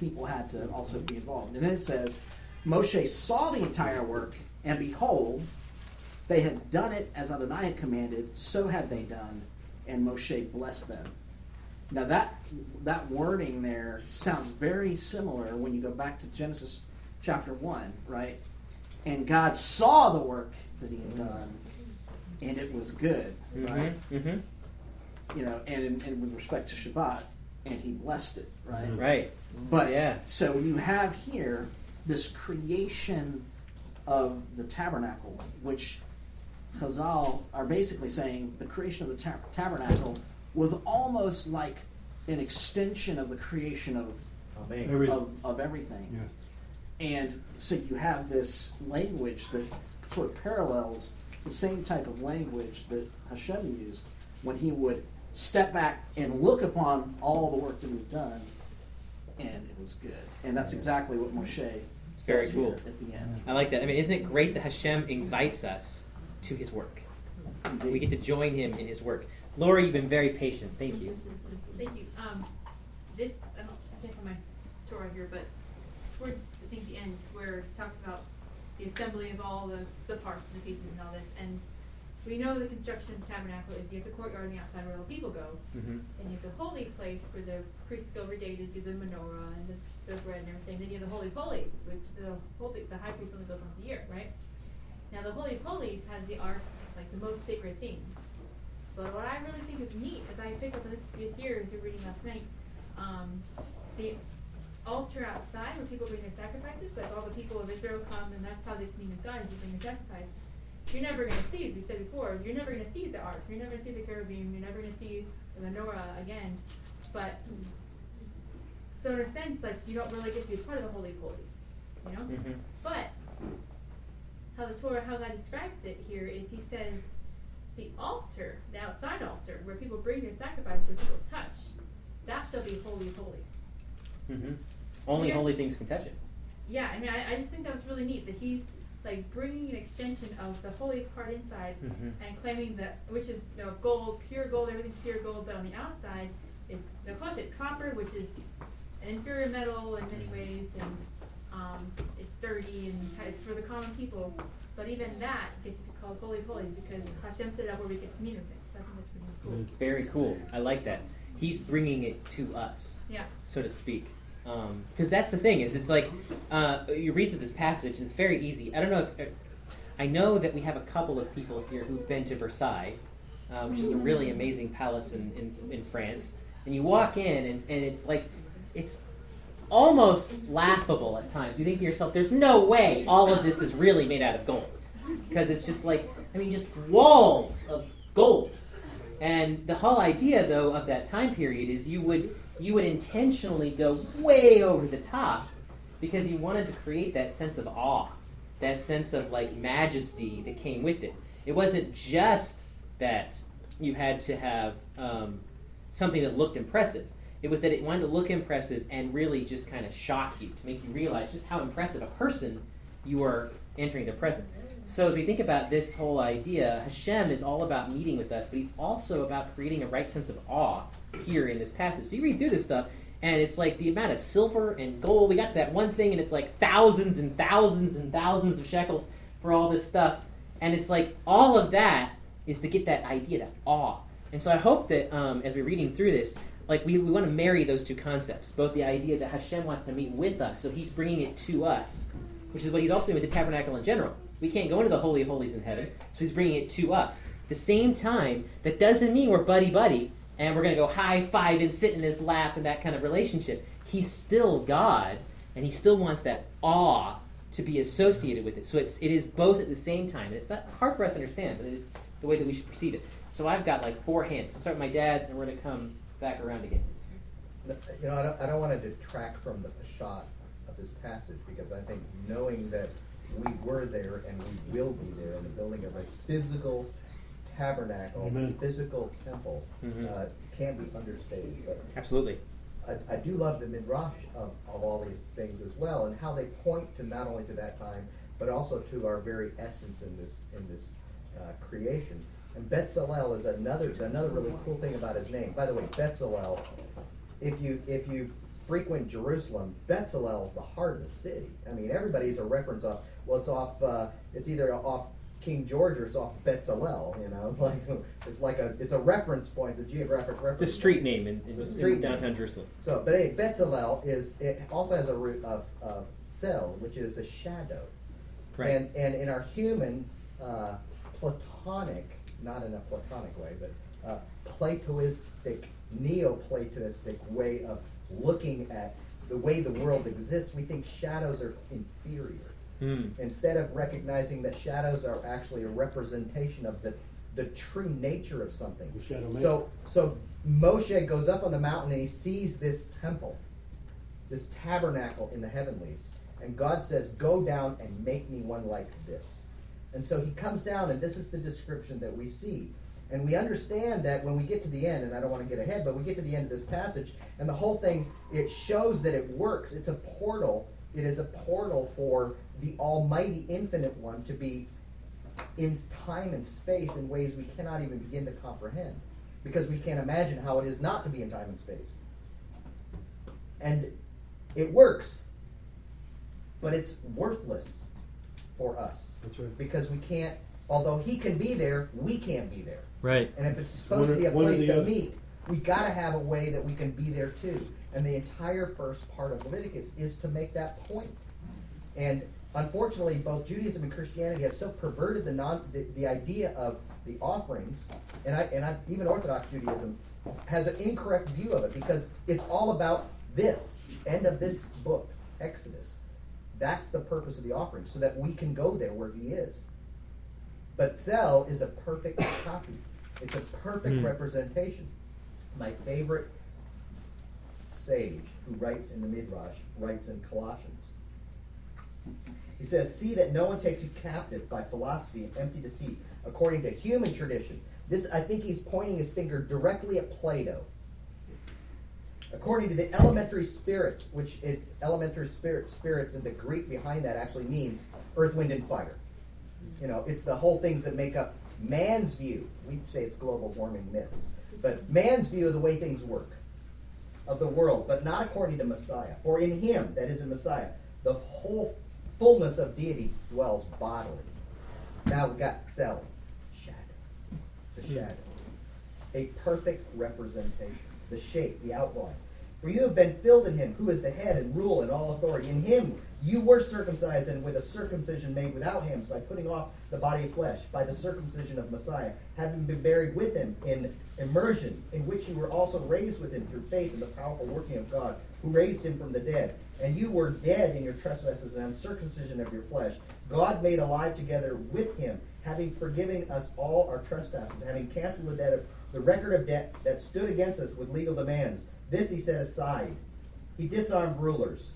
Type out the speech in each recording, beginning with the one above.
people had to also be involved. And then it says, Moshe saw the entire work, and behold, they had done it as Adonai had commanded, so had they done, and Moshe blessed them. Now that that wording there sounds very similar when you go back to Genesis chapter one, right? And God saw the work that He had done, and it was good, right? Mm-hmm. You know, and, in, and with respect to Shabbat, and He blessed it, right? Mm-hmm. Right. But Yeah. so you have here this creation of the tabernacle, which Chazal are basically saying the creation of the tab- tabernacle was almost like an extension of the creation of Amen. Every- of, of everything. Yeah. And so you have this language that sort of parallels the same type of language that Hashem used when he would step back and look upon all the work that we've done, and it was good. And that's exactly what Moshe It's very does here cool. at the end. I like that. I mean, isn't it great that Hashem invites us to His work? We get to join Him in His work. Laura, you've been very patient. Thank you. Thank you. Um, this, I don't, I can't find my Torah here, but towards, I think, the end, where it talks about the assembly of all the, the parts and the pieces and all this, and we know the construction of the tabernacle is you have the courtyard on the outside where all the people go, hmm and you have the holy place where the priests go every day to do the menorah and the, the bread and everything. Then you have the holy holies, which the holy, the high priest only goes once a year, right? Now the holy of holies has the ark, like the most sacred things. But what I really think is neat, as I picked up this this year, as were reading last night, um, the altar outside where people bring their sacrifices, like all the people of Israel come, and that's how they commune with God. Is you bring your sacrifice. You're never going to see, as we said before, you're never going to see the ark. You're never going to see the cherubim. You're never going to see the menorah again. But so in a sense, like you don't really get to be part of the holy of holies, you know. hmm But how the Torah, how God describes it here is He says the altar, the outside altar, where people bring their sacrifice, where people touch, that shall be holy of holies. hmm Only Yeah. holy things can touch it. Yeah, I mean, I, I just think that was really neat that He's like bringing an extension of the holiest part inside Mhm. and claiming that, which is you know, gold, pure gold, everything's pure gold, but on the outside it's they'll call it copper, which is an inferior metal in many ways, and um, it's dirty and it's for the common people. But even that gets called holy of holies because Hashem set it up where we can communicate. So I think that's pretty cool. Very cool. I like that. He's bringing it to us. Yeah. so to speak. Because that's the thing is, it's like uh, you read through this passage, and it's very easy. I don't know if I know that we have a couple of people here who've been to Versailles, uh, which is a really amazing palace in, in, in France. And you walk in, and, and it's like it's almost laughable at times. You think to yourself, "There's no way all of this is really made out of gold," because it's just like I mean, just walls of gold. And the whole idea, though, of that time period is you would you would intentionally go way over the top because you wanted to create that sense of awe, that sense of like majesty that came with it. It wasn't just that you had to have um, something that looked impressive. It was that it wanted to look impressive and really just kind of shock you to make you realize just how impressive a person you are entering their presence. So if we think about this whole idea, Hashem is all about meeting with us, but he's also about creating a right sense of awe here in this passage. So you read through this stuff, and it's like the amount of silver and gold. We got to that one thing, and it's like thousands and thousands and thousands of shekels for all this stuff. And it's like all of that is to get that idea, that awe. And so I hope that um, as we're reading through this, like we, we want to marry those two concepts, both the idea that Hashem wants to meet with us, so He's bringing it to us, which is what He's also doing with the tabernacle in general. We can't go into the holy of holies in heaven, so He's bringing it to us. At the same time, that doesn't mean we're buddy buddy and we're going to go high five and sit in His lap and that kind of relationship. He's still God, and He still wants that awe to be associated with it. So it's it is both at the same time. It's not hard for us to understand, but it is the way that we should perceive it. So I've got like four hands. I'll start with my dad, and we're going to come back around again. You know, I don't, I don't want to detract from the shot this passage because I think knowing that we were there and we will be there in the building of a physical tabernacle, Amen. physical temple, Mhm. uh, can be understated. But Absolutely. I, I do love the midrash of, of all these things as well, and how they point to not only to that time, but also to our very essence in this in this uh, creation. And Betzalel is another another really cool thing about his name. By the way, Betzalel, if you if you frequent Jerusalem, Bezalel's the heart of the city. I mean, everybody's a reference off. Well, it's off. Uh, it's either off King George or it's off Bezalel. You know, it's like it's like a it's a reference point. It's a geographic reference. It's a street name in, in, street in downtown name. Jerusalem. So, but hey, Bezalel is it also has a root of, of cell, which is a shadow. Right. And and in our human uh, Platonic, not in a Platonic way, but uh, Platoistic, Neoplatonistic way of looking at the way the world exists, we think shadows are inferior. Hmm. Instead of recognizing that shadows are actually a representation of the, the true nature of something. The shadow man. So so Moshe goes up on the mountain and he sees this temple, this tabernacle in the heavenlies. And God says, Go down and make me one like this. And so he comes down, and this is the description that we see. And we understand that when we get to the end, and I don't want to get ahead, but we get to the end of this passage, and the whole thing, it shows that it works. It's a portal. It is a portal for the Almighty Infinite One to be in time and space in ways we cannot even begin to comprehend because we can't imagine how it is not to be in time and space. And it works, but it's worthless for us That's right. because we can't, although He can be there, we can't be there. Right. And if it's supposed One to be a place to other. meet, we got to have a way that we can be there too. And the entire first part of Leviticus is to make that point. And unfortunately, both Judaism and Christianity has so perverted the non the, the idea of the offerings, and I and I, even Orthodox Judaism has an incorrect view of it because it's all about this end of this book, Exodus. That's the purpose of the offering, so that we can go there where He is. But Zell is a perfect copy. It's a perfect Mm. representation. My favorite sage who writes in the Midrash writes in Colossians. He says, See that no one takes you captive by philosophy and empty deceit, according to human tradition. This, I think he's pointing his finger directly at Plato. According to the elementary spirits, which it, elementary spirit, spirits in the Greek behind that actually means earth, wind, and fire. You know, it's the whole things that make up man's view. We'd say it's global warming myths, but man's view of the way things work, of the world, but not according to Messiah. For in him, that is in Messiah, the whole fullness of deity dwells bodily. Now we've got cell, shadow, the shadow, a perfect representation, the shape, the outline. For you have been filled in him, who is the head and rule and all authority. In him you were circumcised, and with a circumcision made without hands, by putting off the body of flesh, by the circumcision of Messiah, having been buried with him in immersion, in which you were also raised with him through faith in the powerful working of God, who raised him from the dead. And you were dead in your trespasses and uncircumcision of your flesh. God made alive together with him, having forgiven us all our trespasses, having canceled the debt of the record of debt that stood against us with legal demands. This he set aside. He disarmed rulers.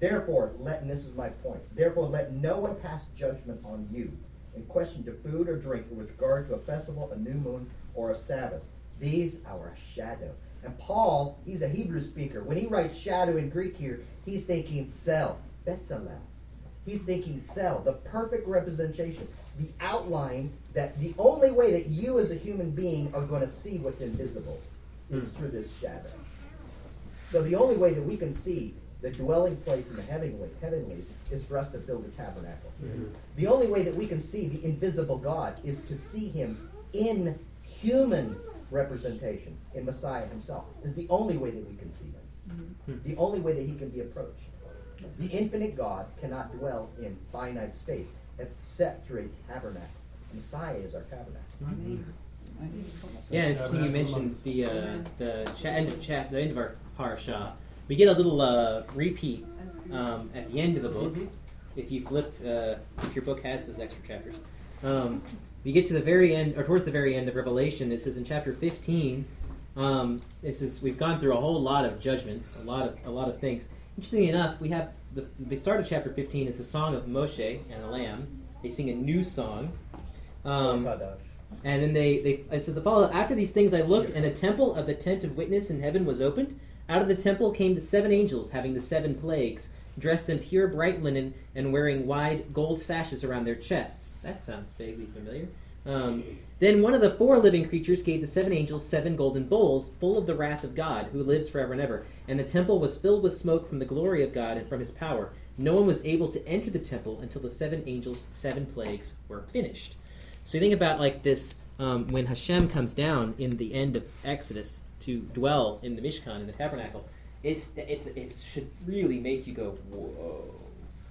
Therefore, let, and this is my point, therefore let no one pass judgment on you in question to food or drink with regard to a festival, a new moon, or a Sabbath. These are a shadow. And Paul, he's a Hebrew speaker. When he writes shadow in Greek here, he's thinking cell, Betzalel. He's thinking cell, the perfect representation, the outline that the only way that you as a human being are going to see what's invisible is hmm. through this shadow. So the only way that we can see the dwelling place in the heavenly, heavenlies is for us to build a tabernacle. The only way that we can see the invisible God is to see him in human representation, in Messiah himself. Is the only way that we can see him. The only way that he can be approached. The infinite God cannot dwell in finite space except through a tabernacle. Messiah is our tabernacle. Yeah, it's interesting you mentioned the uh, the cha- end of chap the end of our parasha. We get a little uh, repeat um, at the end of the book. If you flip, uh, if your book has those extra chapters, um, you get to the very end, or towards the very end of Revelation. It says in chapter fifteen. Um, it says we've gone through a whole lot of judgments, a lot of a lot of things. Interestingly enough, we have the, the start of chapter fifteen is the song of Moshe and the Lamb. They sing a new song. Um, and then they, they it says the follow after these things I looked, and the temple of the tent of witness in heaven was opened. Out of the temple came the seven angels, having the seven plagues, dressed in pure bright linen and wearing wide gold sashes around their chests. That sounds vaguely familiar. Um, then one of the four living creatures gave the seven angels seven golden bowls full of the wrath of God, who lives forever and ever. And the temple was filled with smoke from the glory of God and from his power. No one was able to enter the temple until the seven angels' seven plagues were finished. So you think about like this um, when Hashem comes down in the end of Exodus to dwell in the Mishkan in the tabernacle. It's it's it should really make you go whoa.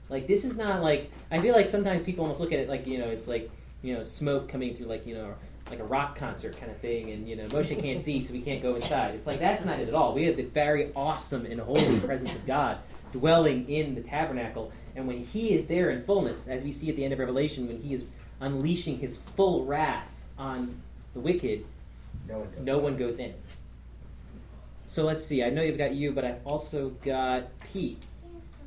Like this is not like I feel like sometimes people almost look at it like you know it's like you know smoke coming through like you know like a rock concert kind of thing and you know Moshe can't see so we can't go inside. It's like that's not it at all. We have the very awesome and holy presence of God dwelling in the tabernacle and when he is there in fullness as we see at the end of Revelation when he is unleashing his full wrath on the wicked No one comes. no one goes in. So let's see. I know you've got you, but I've also got Pete.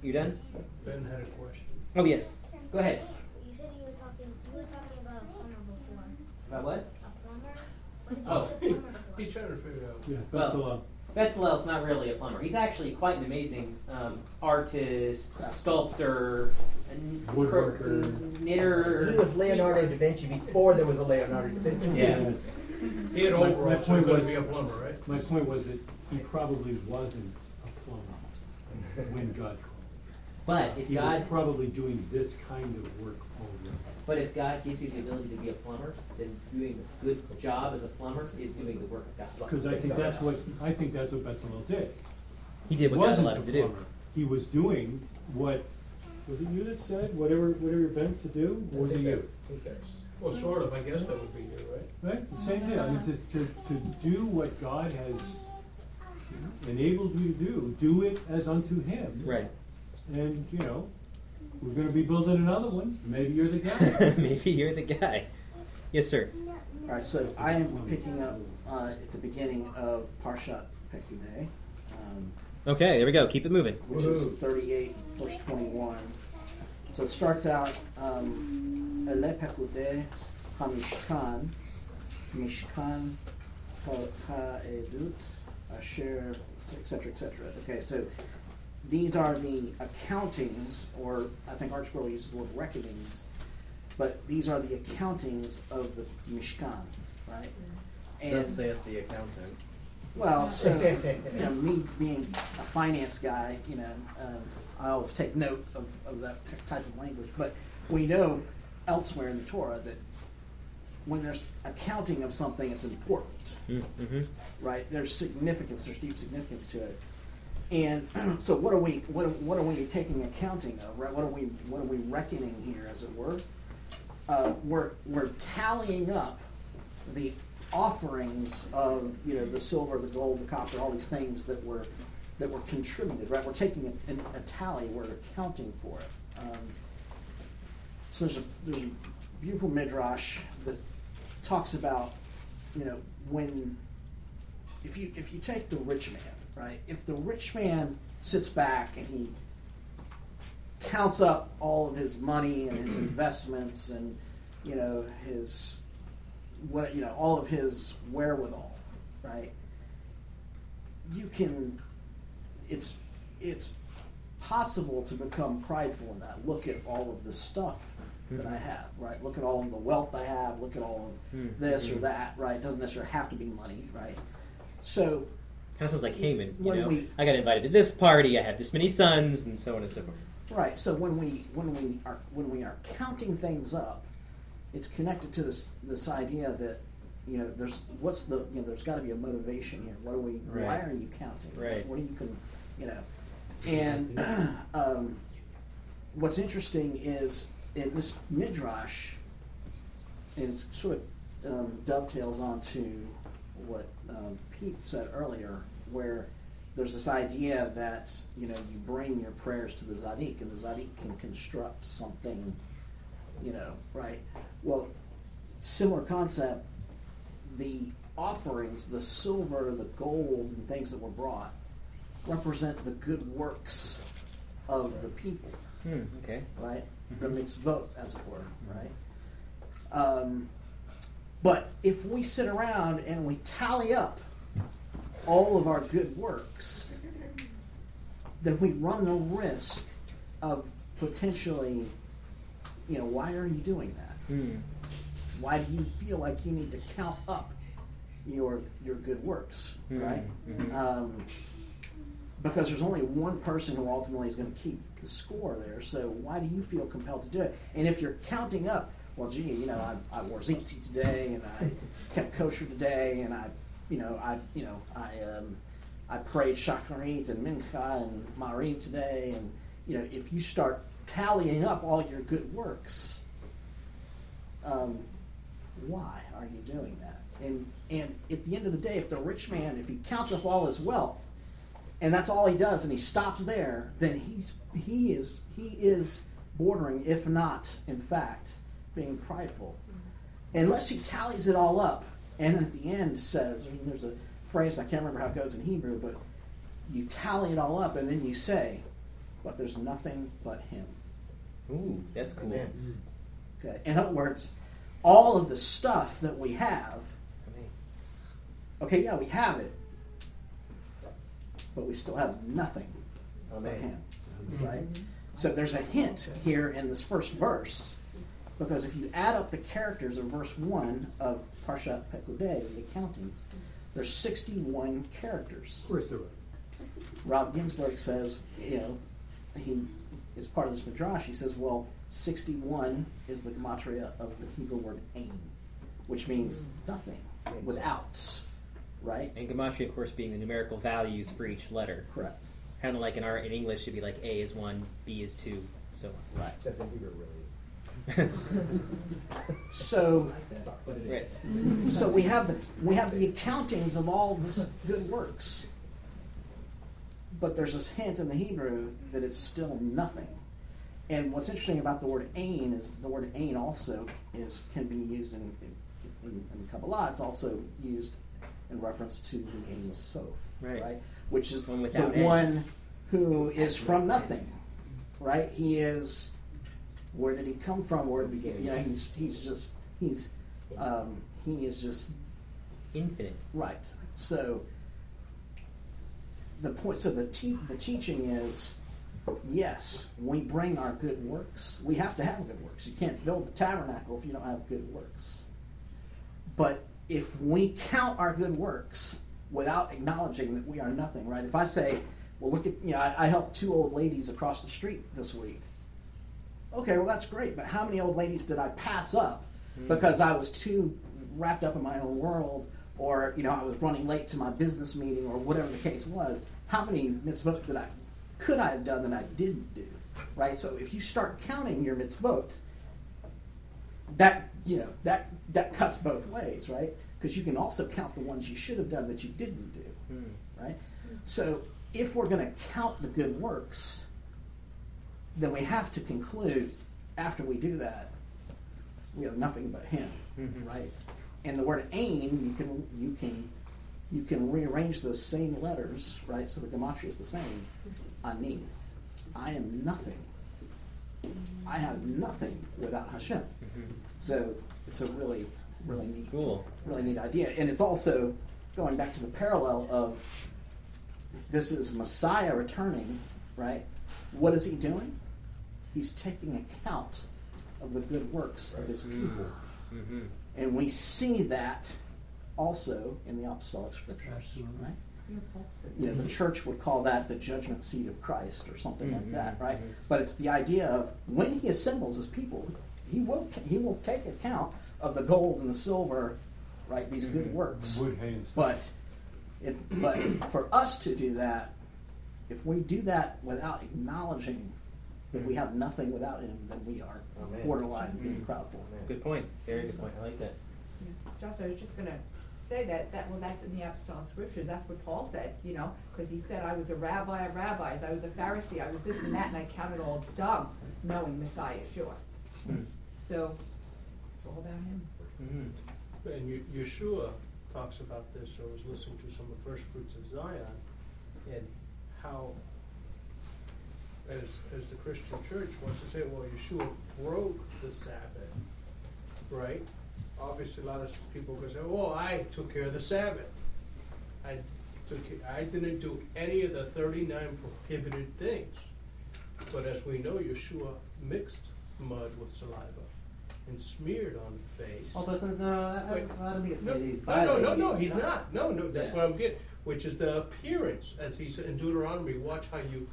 You done? Ben had a question. Oh yes. Go ahead. You said you were talking. You were talking about a plumber before. About what? A plumber. What Oh. plumber? He's trying to figure out. Yeah, Well- that's a lot. Betzalel's not really a plumber. He's actually quite an amazing um, artist, sculptor, n- Woodworker. cro- knitter. He was Leonardo da Vinci before there was a Leonardo da Vinci. Yeah. He had My- my point he couldn't was- be a plumber, right? My point was that he probably wasn't a plumber when God called. But if He God, was probably doing this kind of work already. but if God gives you the ability to be a plumber, then doing a good job as a plumber is doing the work of God. Because I think that's what, I think that's what Bezalel did. He He did what God wasn't allowed a him to do. plumber. He was doing what, was it you that said, whatever, whatever you're meant to do, or do you? Well, sort of, I guess that would be you, right? Right, the same thing, I mean, to, to, to do what God has enabled you to do, do it as unto him. Right. And, you know, we're gonna be building another one, maybe you're the guy. Maybe you're the guy. Yes, sir. All right, so I am picking up uh, at the beginning of Parshat Pekudei, um, Okay, there we go. Keep it moving. which is 38, verse 21. So it starts out, um, Ele Pekudei HaMishkan, Mishkan HaEdut, Asher, etc., etc. Okay, so these are the accountings, or I think ArtScroll uses the word reckonings, but these are the accountings of the Mishkan, right? And saith the accountant. well, so you know, me being a finance guy, you know, um, I always take note of, of that t- type of language. But we know elsewhere in the Torah that when there's accounting of something, it's important Mm-hmm. right? There's significance. There's deep significance to it. And so, what are we? What, what are we taking accounting of? Right? What are we? What are we reckoning here, as it were? Uh, we're we're tallying up the offerings of you know the silver, the gold, the copper, all these things that were that were contributed. Right? We're taking a, a, a tally. We're accounting for it. Um, so there's a there's a beautiful midrash that talks about you know when if you if you take the rich man right if the rich man sits back and he counts up all of his money and his investments and you know his what you know all of his wherewithal right you can it's it's possible to become prideful in that. Look at all of the stuff that i have right look at all of the wealth i have look at all of Mhm. this or that right it doesn't necessarily have to be money right so of sounds like Haman. You know, we- I got invited to this party. I have this many sons, and so on and so forth. Right. So when we when we are when we are counting things up, it's connected to this this idea that you know there's what's the you know there's got to be a motivation here. What are we? Why are you counting? Right. What are you can you know? And um, what's interesting is in this midrash, and it sort of um, dovetails onto what um, Pete said earlier, where there's this idea that you know you bring your prayers to the Zadik, and the Zadik can construct something, you know, right? Well, similar concept. The offerings, the silver, the gold, and things that were brought, represent the good works of the people Hmm, okay. right? The mitzvot, as it were, right? Um, but if we sit around and we tally up all of our good works, then we run the risk of potentially, you know, why are you doing that? Hmm. why do you feel like you need to count up your your good works, Mhm, right? mhm. Um, because there's only one person who ultimately is going to keep the score there. So why do you feel compelled to do it? And if you're counting up, well, gee, you know, I, I wore tzitzit today, and I kept kosher today, and I, you know, I, you know, I, um, I prayed shacharit and mincha and maariv today, and you know, if you start tallying up all your good works, um, why are you doing that? And and at the end of the day, if the rich man, if he counts up all his wealth, and that's all he does, and he stops there, then he's he is he is bordering, if not in fact, being prideful. Unless he tallies it all up, and at the end says, I mean, there's a phrase I can't remember how it goes in Hebrew, but you tally it all up, and then you say, "But there's nothing but Him." Ooh, that's cool. Amen. Okay. In other words, all of the stuff that we have, okay, yeah, we have it, but we still have nothing oh, but Amen. Him, mm-hmm. right? So there's a hint here in this first verse, because if you add up the characters of verse one of Parshat Pekudei, the accountings, there's 61 characters. Of course there are. Rav Ginsburgh says, you know, he is part of this midrash. He says, well, 61 is the gematria of the Hebrew word ain, which means mm. nothing, without, right? And gematria, of course, being the numerical values for each letter. Correct. Kind of like in our in English, should be like A is one, B is two, so on. Right. Except in Hebrew, really So, is. But it Right. so we have the we have the accountings of all this good works, but there's this hint in the Hebrew that it's still nothing. And what's interesting about the word ain is the word ain also is can be used in in, in Kabbalah. It's also used in reference to the Ein Sof, Right. Which is the end. one who is from nothing, right? He is. Where did he come from? Where did he get? You know, he's he's just he's um, he is just Infinite. Right. So the point. So the te- the teaching is, yes, we bring our good works. We have to have good works. You can't build the tabernacle if you don't have good works. But if we count our good works without acknowledging that we are nothing, right? If I say, well, look at you know, I, I helped two old ladies across the street this week. Okay, well that's great, but how many old ladies did I pass up hmm. because I was too wrapped up in my own world, or you know I was running late to my business meeting, or whatever the case was? How many mitzvot did I could I have done that I didn't do? Right. So if you start counting your mitzvot, that you know that that cuts both ways, right? Because you can also count the ones you should have done that you didn't do Hmm. right? So if we're going to count the good works, then we have to conclude after we do that, we have nothing but Him, Mhm. right? And the word "ain" you can you can you can rearrange those same letters, right? So the gematria is the same. Ani, I am nothing. I have nothing without Hashem. Mhm. So it's a really really neat Cool. really neat idea. And it's also going back to the parallel of this is Messiah returning, right? What is he doing? He's taking account of the good works of his people. Mm-hmm. And we see that also in the apostolic scriptures, Absolutely. right? You know, the church would call that the judgment seat of Christ or something like Mhm, that, right? mhm. But it's the idea of when he assembles his people, he will he will take account of the gold and the silver, right? These good Mhm. works. Wood, hay, and. But it, but for us to do that, if we do that without acknowledging that we have nothing without him, then we are Amen. borderline being Mhm. proudful. Amen. Good point. Very good point. I like that. Josh, I was just gonna say that, that, well, that's in the apostolic scriptures, that's what Paul said, you know, cause he said, I was a rabbi of rabbis, I was a Pharisee, I was this and that, and I counted all dumb, knowing Messiah, sure. Hmm. So, it's all about him. Mm-hmm. And Ye- Yeshua talks about this, I was listening to some of the First Fruits of Zion, and how, as, as the Christian church wants to say, well, Yeshua broke the Sabbath, right? Obviously, a lot of people go say, well, I took care of the Sabbath. I took, I didn't do any of the thirty-nine prohibited things. But as we know, Yeshua mixed mud with saliva. and smeared on the face. Well, doesn't no, I. I don't think it's No, he's no, no, no, he's not. No, no, that's Yeah. what I'm getting, which is the appearance, as he said in Deuteronomy, watch how you,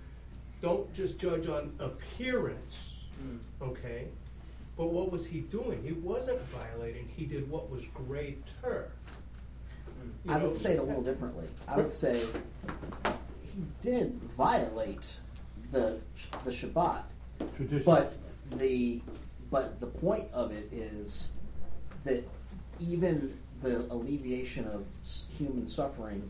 don't just judge on appearance, Mm. okay? But what was he doing? He wasn't violating, he did what was greater. You I know? would say it a little differently. I would say he did violate the the Shabbat, Tradition. but the but the point of it is that even the alleviation of human suffering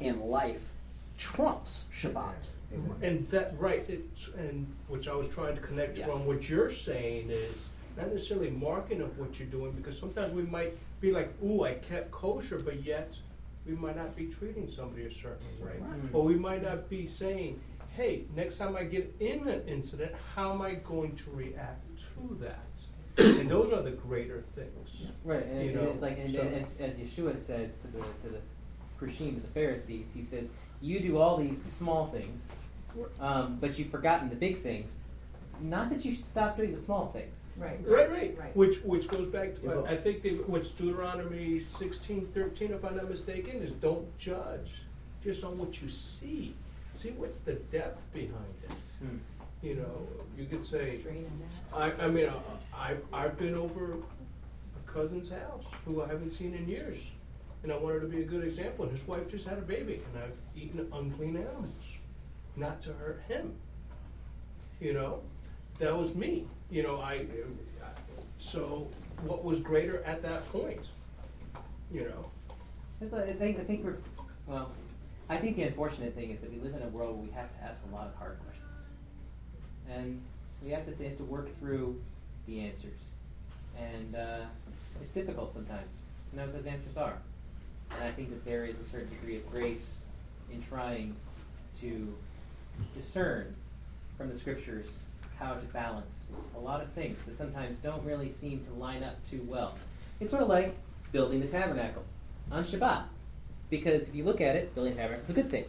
in life trumps Shabbat. Mm-hmm. And that, right, it's, and which I was trying to connect Yeah. from what you're saying is not necessarily marking of what you're doing, because sometimes we might be like, ooh, I kept kosher, but yet we might not be treating somebody a certain way. Right. Or we might not be saying, hey, next time I get in an incident, how am I going to react to that? And those are the greater things. Right, and, You and know, it's like, and, so- and as, as Yeshua says to the to the Prushim, to the Pharisees, he says, "You do all these small things, um, but you've forgotten the big things. Not that you should stop doing the small things. Right. Right, right, Right. which, which goes back to, but- I think that what's Deuteronomy sixteen thirteen, if I'm not mistaken, is don't judge just on what you see. See what's the depth behind it. Hmm. You know, you could say, Straight in that. I, I mean, uh, I've, I've been over a cousin's house who I haven't seen in years. And I wanted to be a good example, and his wife just had a baby, and I've eaten unclean animals, not to hurt him. You know, that was me, you know, I, so what was greater at that point? You know, It's like, I think I think we're well. I think the unfortunate thing is that we live in a world where we have to ask a lot of hard questions, and we have to, have to work through the answers, and uh, it's difficult sometimes to know what those answers are. And I think that there is a certain degree of grace in trying to discern from the scriptures how to balance a lot of things that sometimes don't really seem to line up too well. It's sort of like building the tabernacle on Shabbat. Because if you look at it, building a tabernacle is a good thing.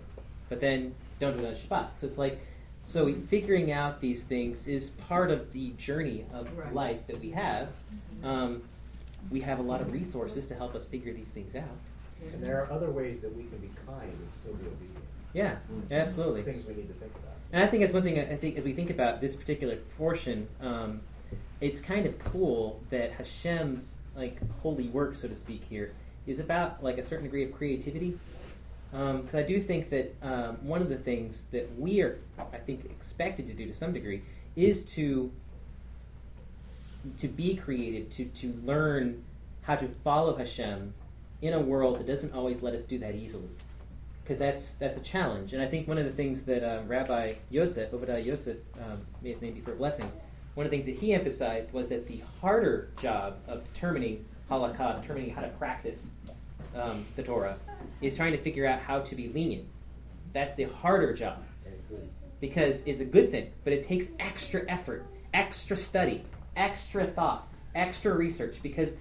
But then don't do it on Shabbat. So it's like, so figuring out these things is part of the journey of Right. life that we have. Um, we have a lot of resources to help us figure these things out. And there are other ways that we can be kind and still be obedient. Yeah, absolutely. Things we need to think about. And I think that's one thing. I think if we think about this particular portion, um, it's kind of cool that Hashem's like holy work, so to speak, here is about like a certain degree of creativity. Because I do think that um, one of the things that we are, I think, expected to do to some degree is to to be creative, to to learn how to follow Hashem in a world that doesn't always let us do that easily because that's that's a challenge. And I think one of the things that uh, Rabbi Yosef, Obadiah Yosef, um, may his name be for a blessing, one of the things that he emphasized was that the harder job of determining halakha, determining how to practice um, the Torah, is trying to figure out how to be lenient. That's the harder job because it's a good thing, but it takes extra effort, extra study, extra thought, extra research because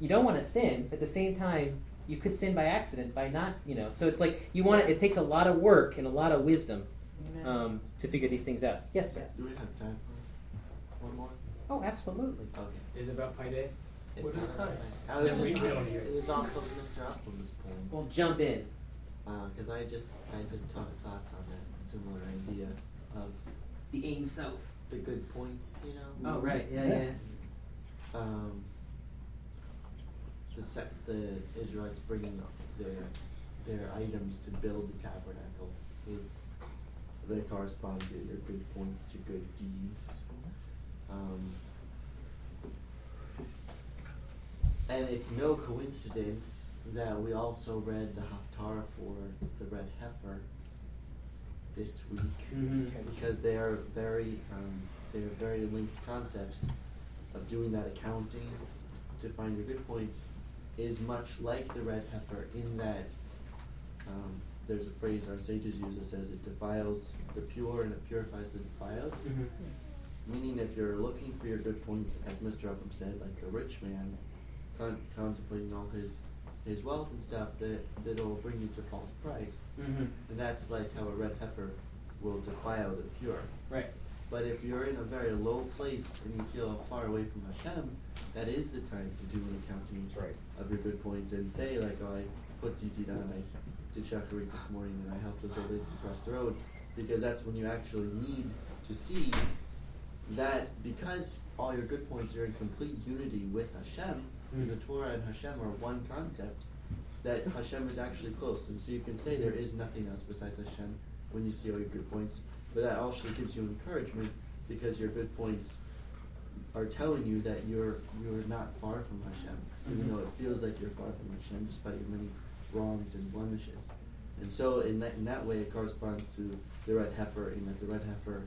you don't want to sin. But at the same time, you could sin by accident by not, you know. So it's like you want to, it takes a lot of work and a lot of wisdom um, to figure these things out. Yes, sir. Do we have time for one more? Oh, absolutely. Okay. Is it about Pi Day? It's What do you not- think? I was Then we don't hear. it was off of Mr. Upland's poem. Well, jump in. because I just I just taught a class on that similar idea of The Ein Sof, the good points, you know. Oh, right. Yeah, Yeah. yeah. Um, the sec- the Israelites bringing their their items to build the tabernacle is they correspond to your good points, your good deeds. Um, and it's no coincidence that we also read the Haftarah for the red heifer this week Mhm. because they are very um, they are very linked concepts of doing that accounting to find your good points is much like the red heifer in that um, there's a phrase our sages use that says it defiles the pure and it purifies the defiled. Mhm. Meaning, if you're looking for your good points, as Mr. Upham said, like the rich man, con- contemplating all his his wealth and stuff, that that'll bring you to false pride, Mhm. and that's like how a red heifer will defile the pure. Right. But if you're in a very low place and you feel far away from Hashem, that is the time to do an accounting right. of your good points and say like, oh, I put DT down, I did shacharit this morning, and I helped those old ladies across the road, because that's when you actually need to see that because all your good points are in complete unity with Hashem, because the Torah and Hashem are one concept, that Hashem is actually close, and so you can say there is nothing else besides Hashem when you see all your good points, but that also gives you encouragement because your good points are telling you that you're you're not far from Hashem, even Mhm. though it feels like you're far from Hashem despite your many wrongs and blemishes. And so in that in that way it corresponds to the red heifer in that the red heifer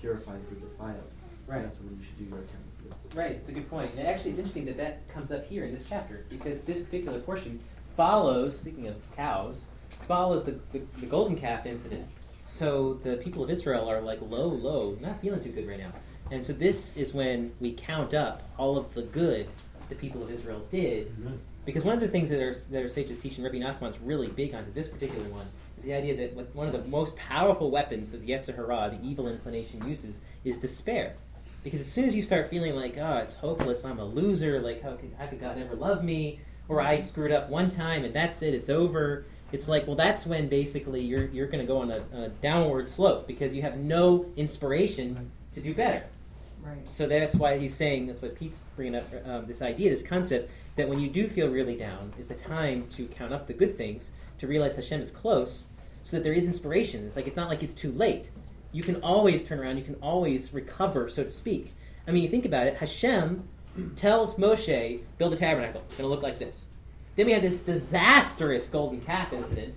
purifies the defiled. Right. That's when you should do your accounting. Right, it's a good point. And actually, it's interesting that that comes up here in this chapter because this particular portion follows, speaking of cows, follows the, the, the golden calf incident. So the people of Israel are like low, low, not feeling too good right now. And so this is when we count up all of the good the people of Israel did. Mhm. Because one of the things that our, that our sages teach, and Rabbi Nachman's really big onto this particular one, is the idea that one of the most powerful weapons that the Yetzer Hara, the evil inclination, uses is despair. Because as soon as you start feeling like, oh, it's hopeless, I'm a loser, like, how could, how could God ever love me? Or I screwed up one time and that's it, it's over. It's like, well, that's when basically you're, you're going to go on a, a downward slope because you have no inspiration to do better. Right. So that's why he's saying, that's what Pete's bringing up, um, this idea, this concept, that when you do feel really down, is the time to count up the good things, to realize Hashem is close, so that there is inspiration. It's like, it's not like it's too late. You can always turn around, you can always recover, so to speak. I mean, you think about it, Hashem tells Moshe, build a tabernacle, it's going to look like this. Then we have this disastrous golden calf incident,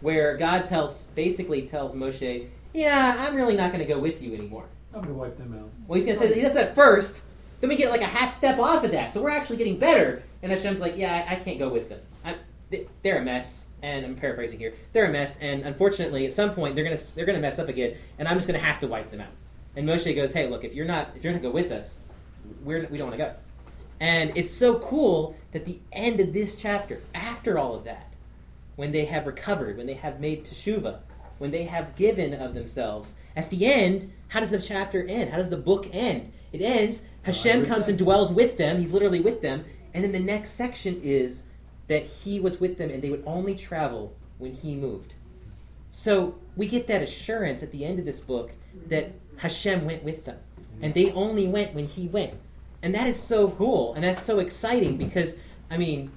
where God tells, basically tells Moshe, yeah, I'm really not going to go with you anymore. I'm gonna wipe them out. Well, he's going to say that he does that first. Then we get like a half step off of that. So we're actually getting better. And Hashem's like, yeah, I, I can't go with them. I, they, they're a mess. And I'm paraphrasing here. They're a mess. And unfortunately, at some point, they're going to they're going to mess up again. And I'm just going to have to wipe them out. And Moshe goes, hey, look, if you're not if you're not going to go with us, we're, we don't want to go. And it's so cool that the end of this chapter, after all of that, when they have recovered, when they have made teshuva, when they have given of themselves, at the end, how does the chapter end? How does the book end? It ends, Hashem comes and dwells with them, he's literally with them, and then the next section is that he was with them and they would only travel when he moved. So we get that assurance at the end of this book that Hashem went with them. And they only went when he went. And that is so cool. And that's so exciting because, I mean,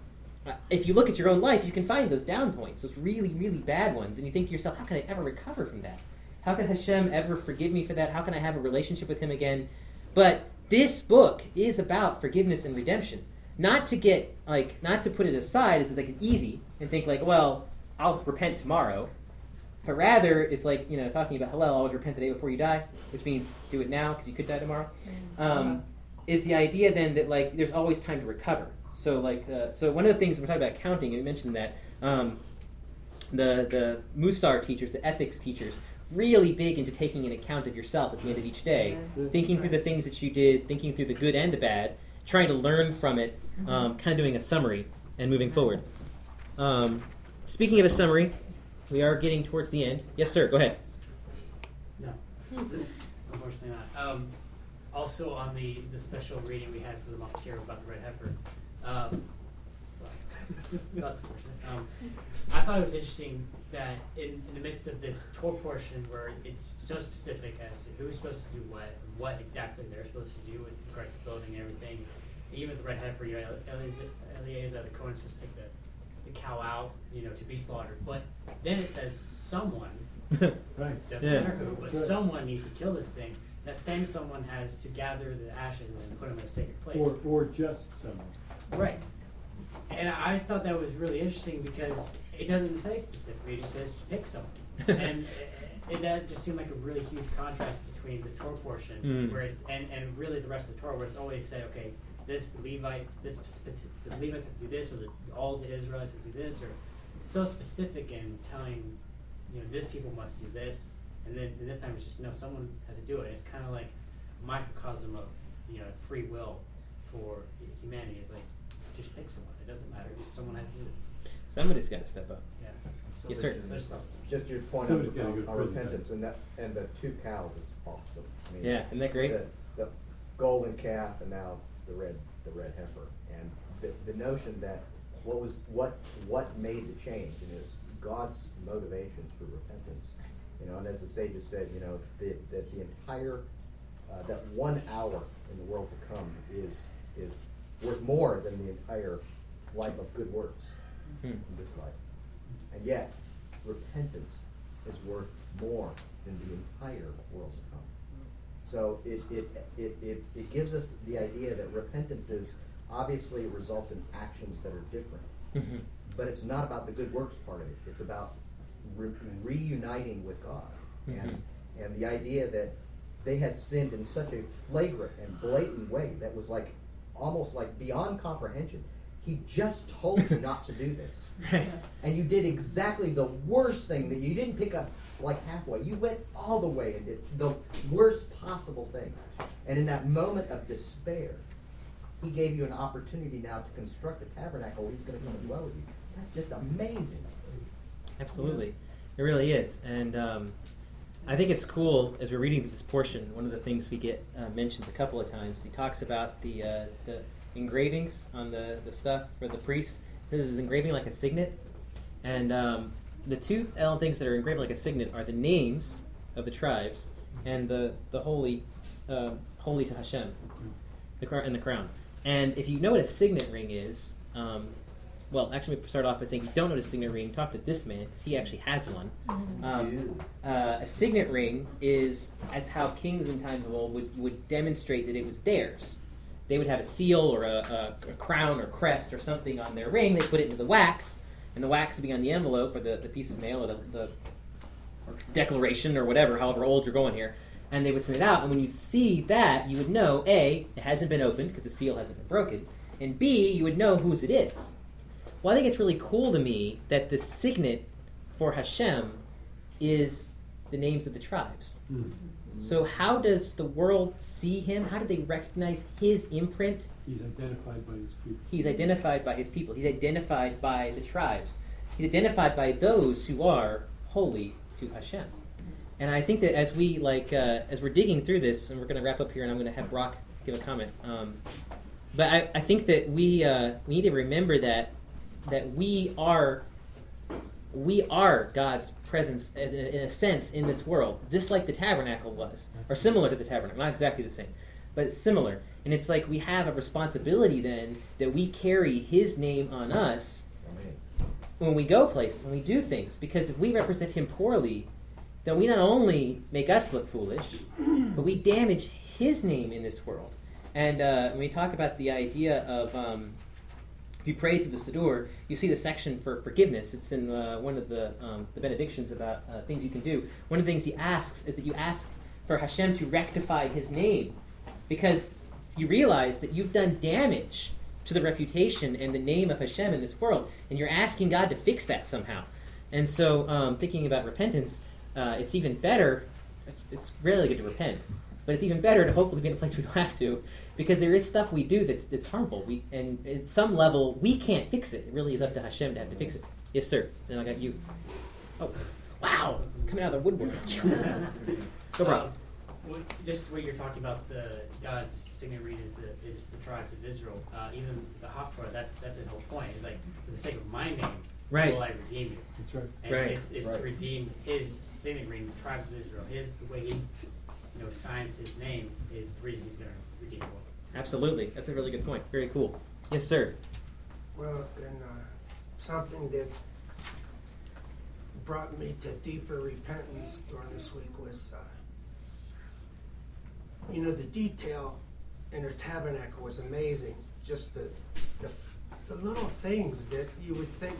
uh, if you look at your own life, you can find those down points, those really, really bad ones. And you think to yourself, how can I ever recover from that? How can Hashem ever forgive me for that? How can I have a relationship with him again? But this book is about forgiveness and redemption. Not to get, like, not to put it aside as like it's easy and think, like, well, I'll repent tomorrow. But rather, it's like, you know, talking about Hillel, always repent the day before you die, which means do it now because you could die tomorrow. Um, is the idea then that, like, there's always time to recover. So, like, uh, so one of the things we're talking about counting, and we mentioned that um, the the Musar teachers, the ethics teachers, really big into taking an account of yourself at the end of each day, thinking through the things that you did, thinking through the good and the bad, trying to learn from it, um, kind of doing a summary and moving forward. Um, speaking of a summary, we are getting towards the end. Yes, sir. Go ahead. No, unfortunately not. Um, also on the, the special reading we had for the Maftir about the red heifer, um, well, that's unfortunate. Um, I thought it was interesting that in, in the midst of this Torah portion where it's so specific as to who's supposed to do what, and what exactly they're supposed to do with regard to building and everything, even with the red heifer, you know, Eliezer, Eliezer the Cohen's supposed to take the, the cow out, you know, to be slaughtered. But then it says someone Right. doesn't Yeah. matter who, but That's right. someone needs to kill this thing. That same someone has to gather the ashes and then put them in a sacred place. Or, or just someone. right. And I thought that was really interesting because it doesn't say specifically; it just says pick someone. and it, it, that just seemed like a really huge contrast between this Torah portion, Mm. where it's, and and really the rest of the Torah, where it's always said, okay, this Levite, this the Levites have to do this, or the, all the Israelites have to do this, or so specific in telling, you know, this people must do this, and then and this time it's just no, someone has to do it. It's kind of like a microcosm of you know free will for humanity. It's like just pick someone. It doesn't matter. Just someone has to do this. Somebody's got to step up. Yeah. Yes, sir. Just Just your point Somebody's on, gotta on on repentance, and that, and the two cows is awesome. I mean, Yeah, isn't that great? The, the golden calf and now the red, the red heifer, and the, the notion that what was, what, what made the change, and it's God's motivation for repentance. You know, and as the sages said, you know, that, that the entire, uh, that one hour in the world to come is, is worth more than the entire life of good works Hmm. in this life. And yet, repentance is worth more than the entire world to come. So it, it, it, it, it gives us the idea that repentance is, obviously results in actions that are different. Mhm. But it's not about the good works part of it, it's about re- reuniting with God. And, Mhm. and the idea that they had sinned in such a flagrant and blatant way that was like, almost like beyond comprehension. He just told you not to do this Right. and you did exactly the worst thing that you didn't pick up like halfway. You went all the way and did the worst possible thing. And in that moment of despair, he gave you an opportunity now to construct a tabernacle where he's going to come and dwell with you. That's just amazing. Absolutely, it really is, and um, I think it's cool as we're reading this portion. One of the things we get uh, mentions a couple of times. He talks about the uh, the engravings on the the stuff for the priest. This is engraving like a signet, and um, the two things that are engraved like a signet are the names of the tribes and the the holy uh, holy to Hashem, the crown and the crown. And if you know what a signet ring is, um, well, actually, we start off by saying you don't know what a signet ring, talk to this man because he actually has one. Um, uh, a signet ring is as how kings in times of old would, would demonstrate that it was theirs. They would have a seal or a, a, a crown or crest or something on their ring. They put it into the wax, and the wax would be on the envelope or the, the piece of mail or the, the or declaration or whatever, however old you're going here. And they would send it out, and when you see that, you would know A, it hasn't been opened because the seal hasn't been broken, and B, you would know whose it is. Well, I think it's really cool to me that the signet for Hashem is the names of the tribes. Mm. So, how does the world see him? How do they recognize his imprint? He's identified by his people. He's identified by his people, he's identified by the tribes, he's identified by those who are holy to Hashem. And I think that as we like, uh, as we're digging through this, and we're going to wrap up here, and I'm going to have Brock give a comment. Um, but I, I think that we uh, we need to remember that that we are we are God's presence as in, in a sense in this world, just like the tabernacle was, or similar to the tabernacle, not exactly the same, but it's similar. And it's like we have a responsibility then that we carry His name on us when we go places, when we do things, because if we represent Him poorly, then we not only make us look foolish, but we damage His name in this world. And uh, when we talk about the idea of um, if you pray through the Siddur, you see the section for forgiveness. It's in uh, one of the, um, the benedictions about uh, things you can do. One of the things he asks is that you ask for Hashem to rectify his name. Because you realize that you've done damage to the reputation and the name of Hashem in this world, and you're asking God to fix that somehow. And so, um, thinking about repentance, uh, it's even better. It's, it's good to repent, but it's even better to hopefully be in a place we don't have to, because there is stuff we do that's that's harmful. We and at some level we can't fix it. It really is up to Hashem to have to fix it. Yes, sir. And I got you. Oh, wow! Coming out of the woodwork. Go, bro. Um, just what you're talking about, the God's signet ring is the is the tribes of Israel. Uh, even the Haftorah, that's that's his whole point. It's like for the sake of my name, Right. will I redeem you? That's right. And Right. it's, it's Right. to redeem his signet ring, the tribes of Israel. His the way he you know signs his name is the reason he's going to redeem the world. Absolutely. That's a really good point. Very cool. Yes, sir. Well, and uh, something that brought me to deeper repentance during this week was, uh, you know, the detail in her tabernacle was amazing. Just the, the, the little things that you would think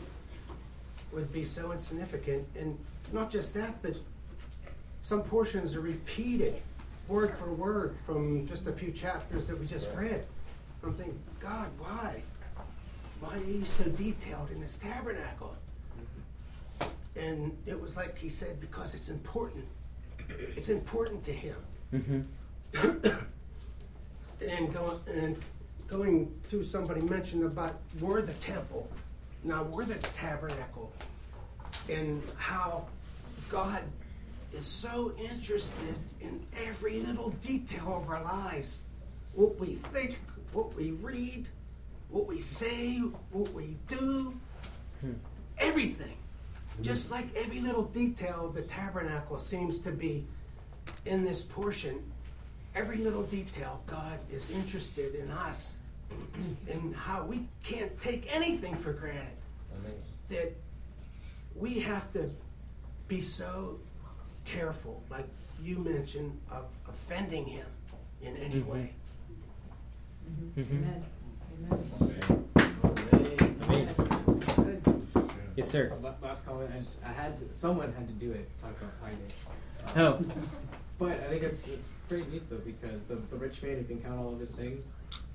would be so insignificant. And not just that, but some portions are repeated word for word from just a few chapters that we just read. I'm thinking, God, why? Why are you so detailed in this tabernacle? And it was like he said, because it's important. It's important to him. Mm-hmm. and going and going through somebody mentioned about we're the temple. Now we're the tabernacle. and how God is so interested in every little detail of our lives. What we think, what we read, what we say, what we do, hmm. everything. Mm-hmm. Just like every little detail of the tabernacle seems to be in this portion, every little detail, God is interested in us and how we can't take anything for granted. That we have to be so careful, like you mentioned, of offending Him in any Mhm. way. Mm-hmm. Mm-hmm. Amen. Amen. Amen. Good. Yes, sir. Last comment, I just, I had to, someone had to do it, talk about Pi Day. Um, oh. But I think it's, it's pretty neat though, because the, the rich man, he can count all of his things,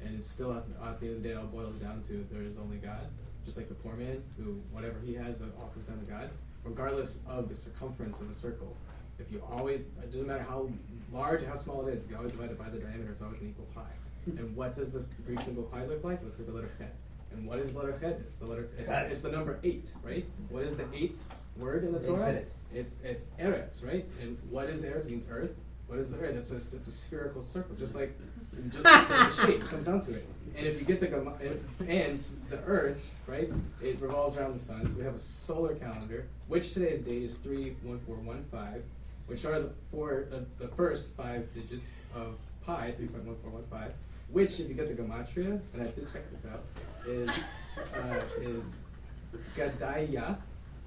and it's still at, the- at the end of the day, it all boils down to there is only God. Just like the poor man, who, whatever he has, it all comes down to God, regardless of the circumference of a circle. If you always, it doesn't matter how large or how small it is, if you always divide it by the diameter, it's always an equal pi. And what does this Greek symbol pi look like? It looks like the letter chet. And what is the letter chet? It's the letter, it's, it's the number eight, right? What is the eighth word in the Torah? It's it's eretz, right? And what is eretz? It means earth. What is the earth? It's a, it's a spherical circle, just like just the shape comes down to it. And if you get the and, and the earth, right? It revolves around the sun. So we have a solar calendar, which today's date is three one four one five, which are the four the, the first five digits of pi, three point one four one five. Which, if you get the gematria, and I did check this out, is uh, is gadaya,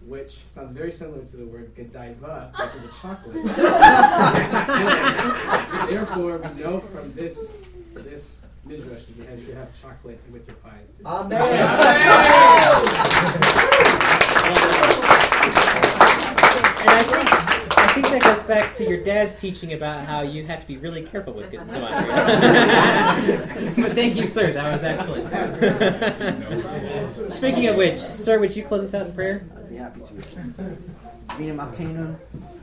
which sounds very similar to the word Godiva, which is a chocolate. Therefore, we know from this this midrash that you have- should have chocolate with your pies. Today. And I think I think that goes back to your dad's teaching about how you have to be really careful with gematria. but thank you, sir. That was excellent. Speaking of which, sir, would you close us out in prayer? I'd be happy to. Vina Malkanu,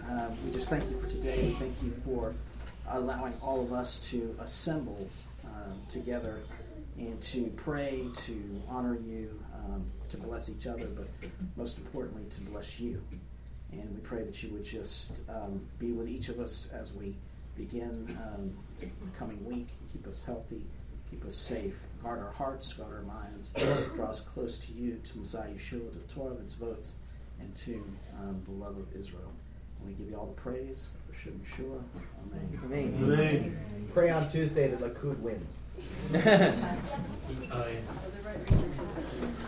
uh, we just thank you for today. Thank you for allowing all of us to assemble um, together and to pray, to honor you, um, to bless each other, but most importantly, to bless you. And we pray that you would just um, be with each of us as we begin um, the coming week. Keep us healthy, keep us safe, guard our hearts, guard our minds, draw us close to you, to Messiah Yeshua, to the Torah of its votes, and to um, the love of Israel. And we give you all the praise. B'Shem Yeshua. Amen. Amen. Amen. Pray on Tuesday that Likud wins.